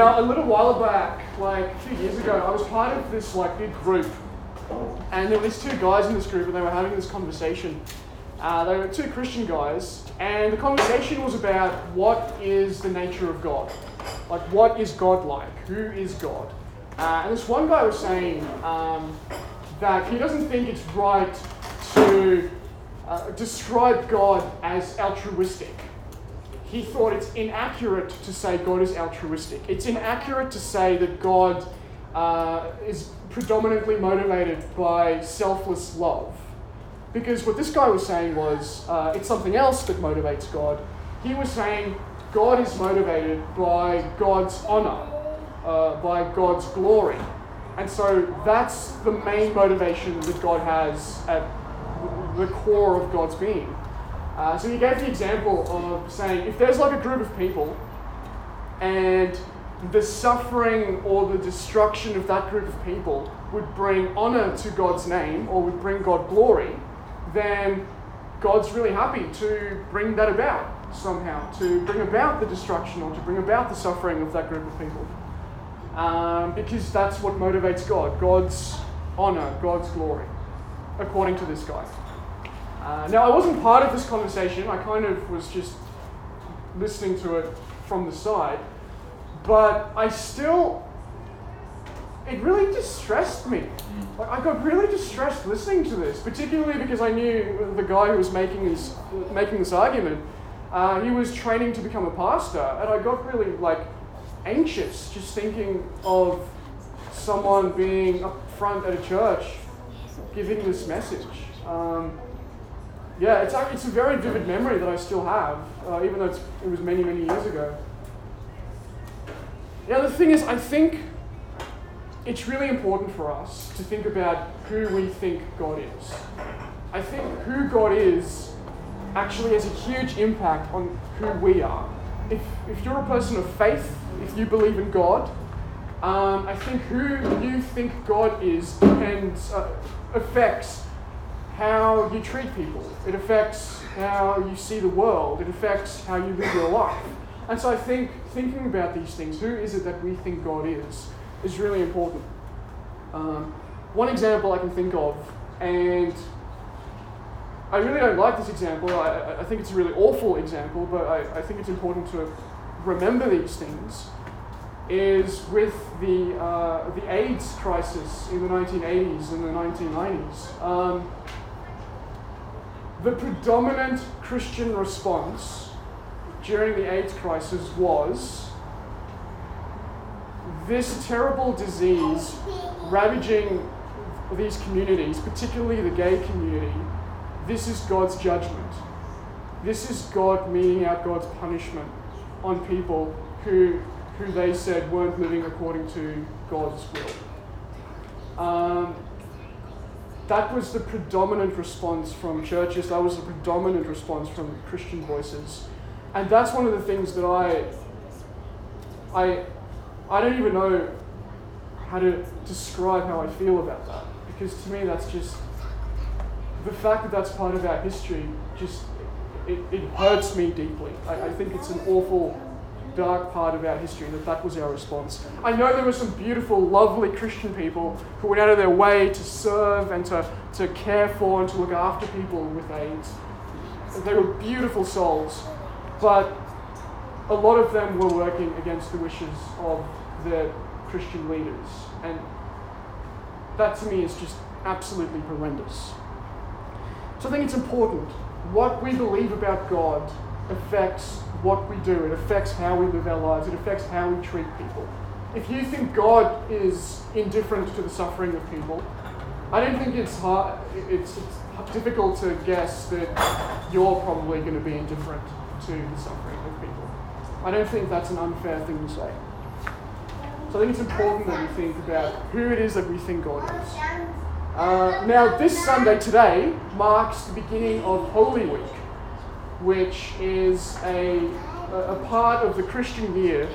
Now, a little while back, like a few years ago, I was part of this like big group, and there were these two guys in this group, and they were having this conversation. Uh, they were two Christian guys, and the conversation was about what is the nature of God, like what is God like, who is God. Uh, and this one guy was saying um, that he doesn't think it's right to uh, describe God as altruistic he thought it's inaccurate to say God is altruistic. It's inaccurate to say that God uh, is predominantly motivated by selfless love. Because what this guy was saying was uh, it's something else that motivates God. He was saying God is motivated by God's honor, uh, by God's glory. And so that's the main motivation that God has at the core of God's being. Uh, so he gave the example of saying if there's like a group of people and the suffering or the destruction of that group of people would bring honor to God's name or would bring God glory, then God's really happy to bring that about somehow, to bring about the destruction or to bring about the suffering of that group of people. Um, because that's what motivates God God's honor, God's glory, according to this guy. Uh, now, I wasn't part of this conversation, I kind of was just listening to it from the side, but I still, it really distressed me. Like, I got really distressed listening to this, particularly because I knew the guy who was making this, making this argument. Uh, he was training to become a pastor, and I got really like anxious just thinking of someone being up front at a church giving this message. Um, yeah, it's, it's a very vivid memory that I still have, uh, even though it was many, many years ago. Yeah, the thing is, I think it's really important for us to think about who we think God is. I think who God is actually has a huge impact on who we are. If, if you're a person of faith, if you believe in God, um, I think who you think God is depends, uh, affects how you treat people. It affects how you see the world. It affects how you live your life. And so I think thinking about these things, who is it that we think God is, is really important. Um, one example I can think of, and I really don't like this example. I, I think it's a really awful example, but I, I think it's important to remember these things. Is with the uh, the AIDS crisis in the 1980s and the 1990s. Um, the predominant Christian response during the AIDS crisis was this terrible disease ravaging these communities, particularly the gay community, this is God's judgment. This is God meeting out God's punishment on people who, who they said weren't living according to God's will. Um, that was the predominant response from churches, that was the predominant response from Christian voices. And that's one of the things that I, I, I don't even know how to describe how I feel about that. Because to me, that's just, the fact that that's part of our history just, it, it hurts me deeply. I, I think it's an awful dark part of our history and that that was our response. I know there were some beautiful, lovely Christian people who went out of their way to serve and to, to care for and to look after people with AIDS. They were beautiful souls, but a lot of them were working against the wishes of their Christian leaders. And that to me is just absolutely horrendous. So I think it's important. What we believe about God affects what we do, it affects how we live our lives, it affects how we treat people. If you think God is indifferent to the suffering of people, I don't think it's hard, it's, it's difficult to guess that you're probably going to be indifferent to the suffering of people. I don't think that's an unfair thing to say. So I think it's important that we think about who it is that we think God is. Uh, now, this Sunday today marks the beginning of Holy Week which is a, a part of the Christian year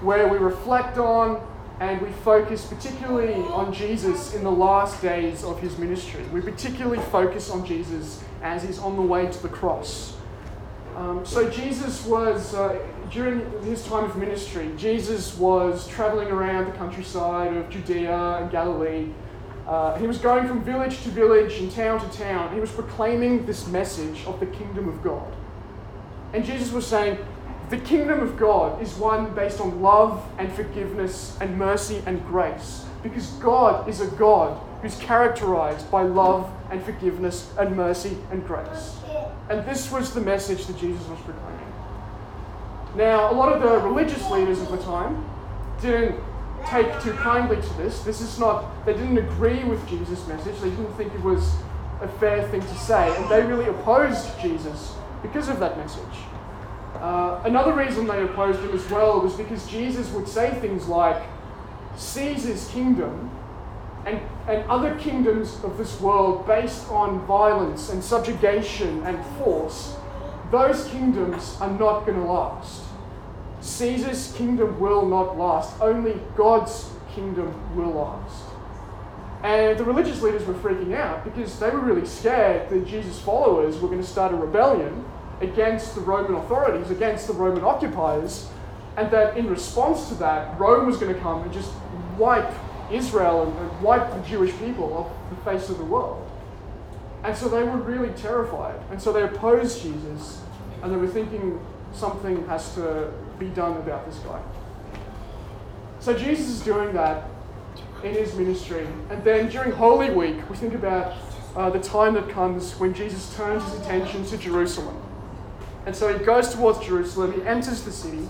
where we reflect on and we focus particularly on Jesus in the last days of his ministry. We particularly focus on Jesus as he's on the way to the cross. Um, so Jesus was uh, during his time of ministry, Jesus was traveling around the countryside of Judea and Galilee. Uh, he was going from village to village and town to town. He was proclaiming this message of the kingdom of God. And Jesus was saying, the kingdom of God is one based on love and forgiveness and mercy and grace. Because God is a God who's characterized by love and forgiveness and mercy and grace. And this was the message that Jesus was proclaiming. Now, a lot of the religious leaders of the time didn't take too kindly to this. This is not, they didn't agree with Jesus' message. They didn't think it was a fair thing to say. And they really opposed Jesus because of that message. Uh, another reason they opposed him as well was because Jesus would say things like, Caesar's kingdom and, and other kingdoms of this world based on violence and subjugation and force, those kingdoms are not going to last. Caesar's kingdom will not last. Only God's kingdom will last. And the religious leaders were freaking out because they were really scared that Jesus' followers were going to start a rebellion against the Roman authorities, against the Roman occupiers, and that in response to that, Rome was going to come and just wipe Israel and, wipe the Jewish people off the face of the world. And so they were really terrified. And so they opposed Jesus, and they were thinking something has to be done about this guy. So Jesus is doing that in his ministry. And then during Holy Week, we think about uh, the time that comes when Jesus turns his attention to Jerusalem. And so he goes towards Jerusalem, he enters the city,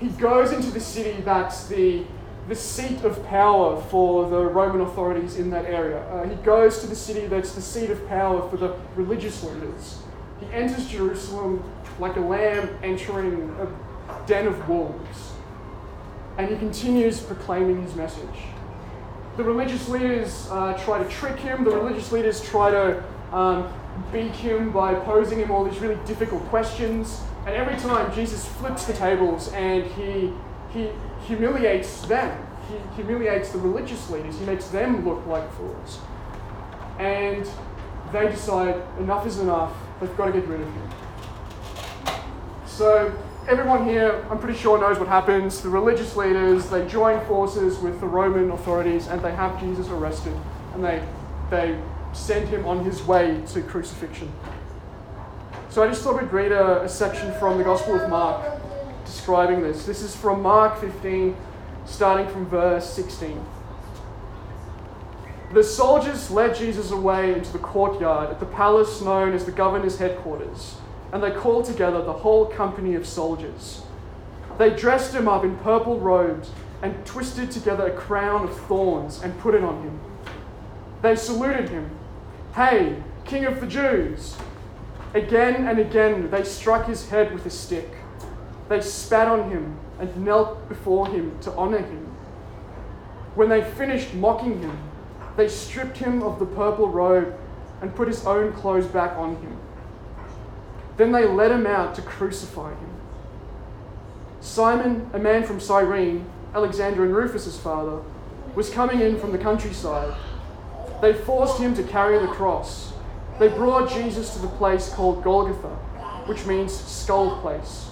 he goes into the city that's the, the seat of power for the Roman authorities in that area. Uh, he goes to the city that's the seat of power for the religious leaders. He enters Jerusalem like a lamb entering a den of wolves. And he continues proclaiming his message. The religious leaders uh, try to trick him, the religious leaders try to um, beat him by posing him all these really difficult questions. And every time Jesus flips the tables and he, he humiliates them, he humiliates the religious leaders, he makes them look like fools. And they decide enough is enough, they've got to get rid of him. So everyone here, I'm pretty sure, knows what happens. The religious leaders, they join forces with the Roman authorities and they have Jesus arrested and they, they send him on his way to crucifixion. So I just thought we'd read a, a section from the Gospel of Mark describing this. This is from Mark 15, starting from verse 16. The soldiers led Jesus away into the courtyard at the palace known as the governor's headquarters, and they called together the whole company of soldiers. They dressed him up in purple robes and twisted together a crown of thorns and put it on him. They saluted him Hey, King of the Jews! Again and again they struck his head with a stick. They spat on him and knelt before him to honor him. When they finished mocking him, they stripped him of the purple robe and put his own clothes back on him. Then they led him out to crucify him. Simon, a man from Cyrene, Alexander and Rufus's father, was coming in from the countryside they forced him to carry the cross. They brought Jesus to the place called Golgotha, which means skull place.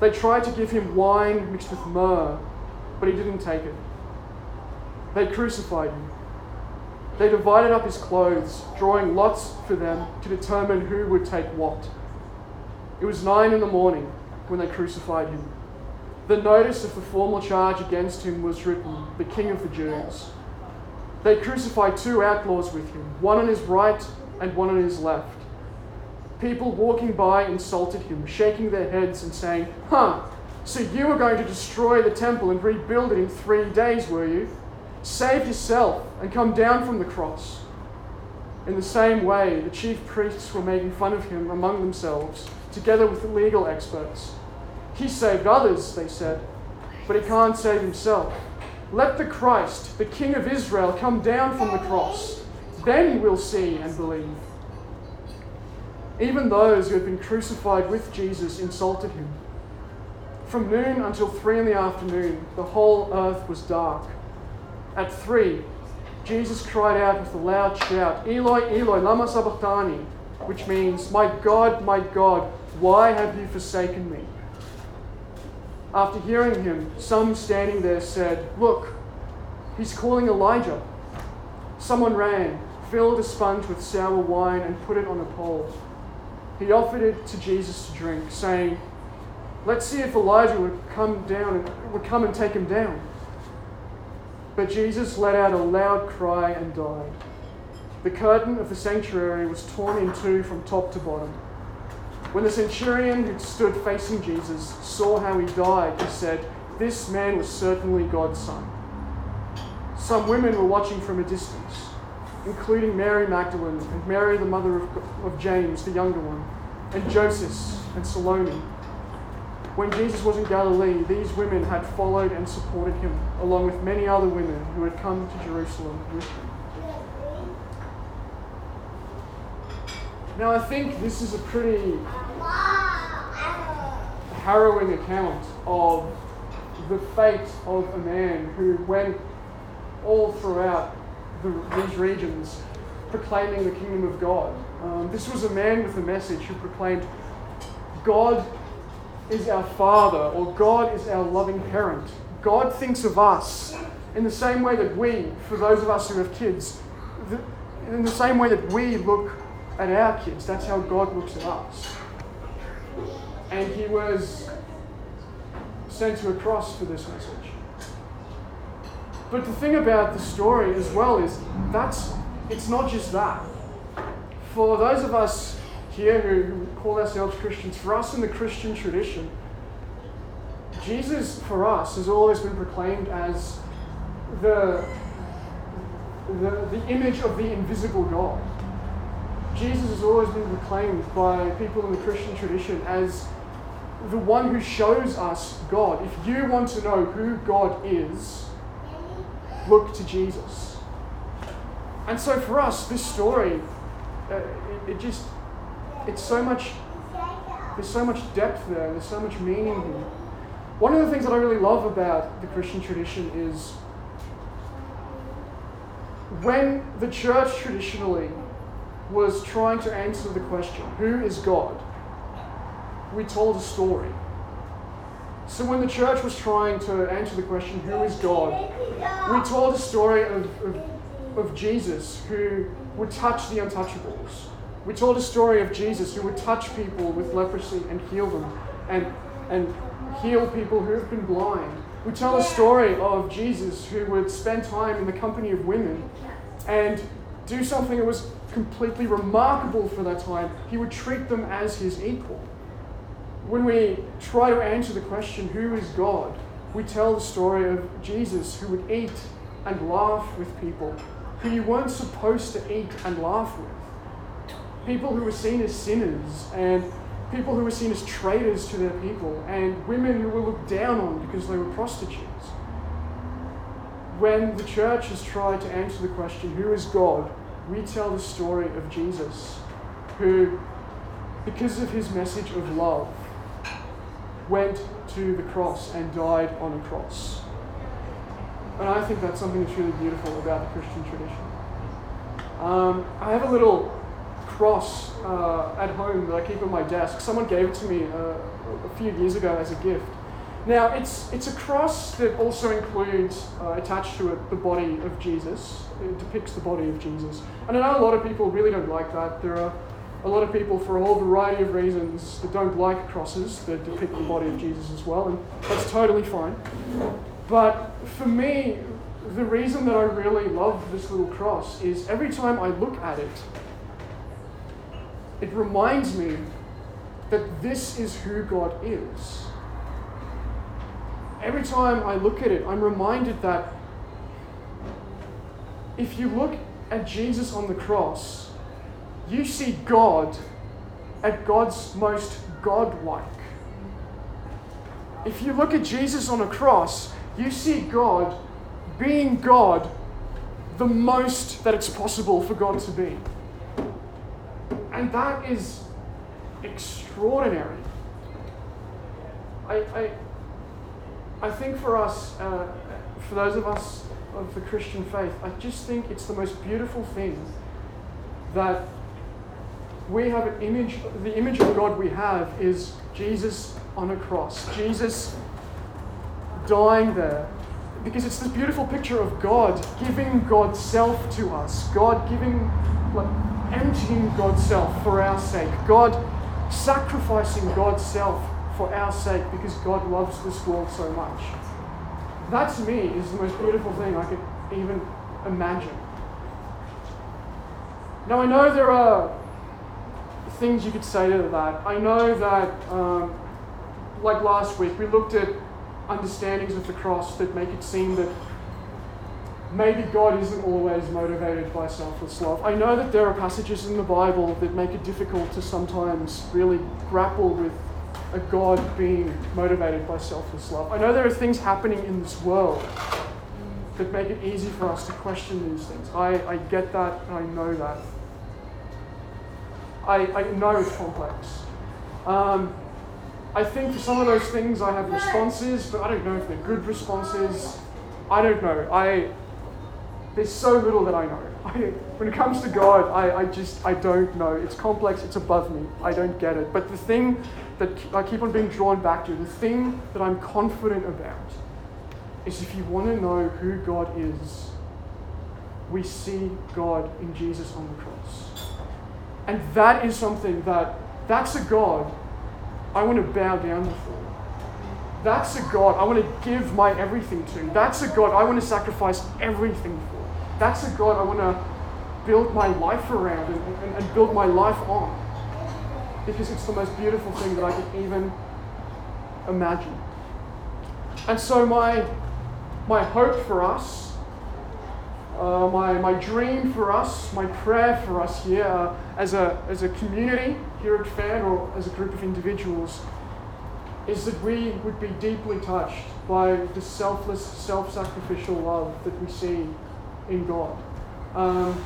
They tried to give him wine mixed with myrrh, but he didn't take it. They crucified him. They divided up his clothes, drawing lots for them to determine who would take what. It was nine in the morning when they crucified him. The notice of the formal charge against him was written, the King of the Jews. They crucified two outlaws with him, one on his right and one on his left. People walking by insulted him, shaking their heads and saying, Huh, so you were going to destroy the temple and rebuild it in three days, were you? Save yourself and come down from the cross. In the same way, the chief priests were making fun of him among themselves, together with the legal experts. He saved others, they said, but he can't save himself. Let the Christ, the King of Israel, come down from the cross. Then we'll see and believe. Even those who had been crucified with Jesus insulted him. From noon until three in the afternoon, the whole earth was dark. At three, Jesus cried out with a loud shout, Eloi, Eloi, lama sabachthani, which means, My God, my God, why have you forsaken me? After hearing him, some standing there said, Look, he's calling Elijah. Someone ran, filled a sponge with sour wine, and put it on a pole. He offered it to Jesus to drink, saying, Let's see if Elijah would come down and would come and take him down. But Jesus let out a loud cry and died. The curtain of the sanctuary was torn in two from top to bottom. When the centurion who stood facing Jesus saw how he died, he said, This man was certainly God's son. Some women were watching from a distance, including Mary Magdalene and Mary, the mother of, of James, the younger one, and Joseph and Salome. When Jesus was in Galilee, these women had followed and supported him, along with many other women who had come to Jerusalem with him. Now, I think this is a pretty harrowing account of the fate of a man who went all throughout the, these regions proclaiming the kingdom of God. Um, this was a man with a message who proclaimed God is our Father, or God is our loving parent. God thinks of us in the same way that we, for those of us who have kids, in the same way that we look at our kids, that's how God looks at us. And he was sent to a cross for this message. But the thing about the story as well is that's it's not just that. For those of us here who call ourselves Christians, for us in the Christian tradition, Jesus for us has always been proclaimed as the, the, the image of the invisible God. Jesus has always been proclaimed by people in the Christian tradition as the one who shows us God. If you want to know who God is, look to Jesus. And so for us, this story, uh, it, it just it's so much, there's so much depth there, there's so much meaning here. One of the things that I really love about the Christian tradition is when the church traditionally was trying to answer the question, who is God? We told a story. So when the church was trying to answer the question, who is God? We told a story of, of, of Jesus who would touch the untouchables, we told a story of Jesus who would touch people with leprosy and heal them and, and heal people who have been blind. We tell a story of Jesus who would spend time in the company of women and do something that was completely remarkable for that time. He would treat them as his equal. When we try to answer the question, who is God? We tell the story of Jesus who would eat and laugh with people who you weren't supposed to eat and laugh with people who were seen as sinners and people who were seen as traitors to their people and women who were looked down on because they were prostitutes. When the church has tried to answer the question, who is God, we tell the story of Jesus, who, because of his message of love, went to the cross and died on a cross. And I think that's something that's really beautiful about the Christian tradition. Um, I have a little cross uh, at home that I keep on my desk. Someone gave it to me uh, a few years ago as a gift. Now, it's, it's a cross that also includes uh, attached to it the body of Jesus. It depicts the body of Jesus. And I know a lot of people really don't like that. There are a lot of people, for a whole variety of reasons, that don't like crosses that depict the body of Jesus as well, and that's totally fine. But for me, the reason that I really love this little cross is every time I look at it, it reminds me that this is who God is. Every time I look at it, I'm reminded that if you look at Jesus on the cross, you see God at God's most godlike. If you look at Jesus on a cross, you see God being God the most that it's possible for God to be. And that is extraordinary. I, I, I think for us, uh, for those of us of the Christian faith, I just think it's the most beautiful thing that we have an image, the image of God we have is Jesus on a cross. Jesus dying there because it's this beautiful picture of God giving God's self to us, God giving, like, emptying God's self for our sake, God sacrificing God's self for our sake because God loves this world so much. That to me is the most beautiful thing I could even imagine. Now, I know there are things you could say to that. I know that, um, like last week, we looked at understandings of the cross that make it seem that maybe God isn't always motivated by selfless love. I know that there are passages in the Bible that make it difficult to sometimes really grapple with a God being motivated by selfless love. I know there are things happening in this world that make it easy for us to question these things. I, I get that and I know that. I, I know it's complex. Um, I think for some of those things I have responses, but I don't know if they're good responses. I don't know. I there's so little that I know. I, when it comes to God, I, I just I don't know. It's complex. It's above me. I don't get it. But the thing that I keep on being drawn back to, the thing that I'm confident about, is if you want to know who God is, we see God in Jesus on the cross. And that is something that that's a God I want to bow down before. That's a God I want to give my everything to. That's a God I want to sacrifice everything for. That's a God I want to build my life around and, and, and build my life on. Because it's the most beautiful thing that I can even imagine. And so, my, my hope for us, uh, my, my dream for us, my prayer for us here uh, as, a, as a community here at Fan or as a group of individuals is that we would be deeply touched by the selfless, self sacrificial love that we see in God. Um,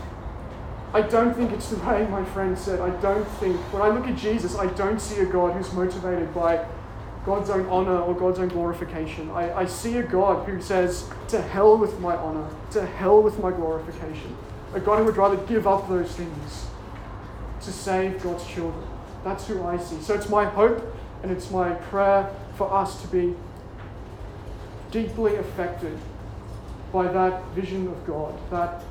I don't think it's the way my friend said. I don't think, when I look at Jesus, I don't see a God who's motivated by God's own honor or God's own glorification. I, I see a God who says, To hell with my honor, to hell with my glorification. A God who would rather give up those things to save God's children. That's who I see. So it's my hope and it's my prayer for us to be deeply affected by that vision of God, that,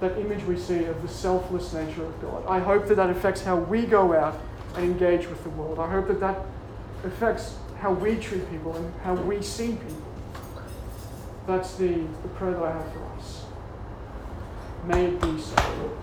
that image we see of the selfless nature of God. I hope that that affects how we go out and engage with the world. I hope that that affects how we treat people and how we see people. That's the, the prayer that I have for us. May it be so.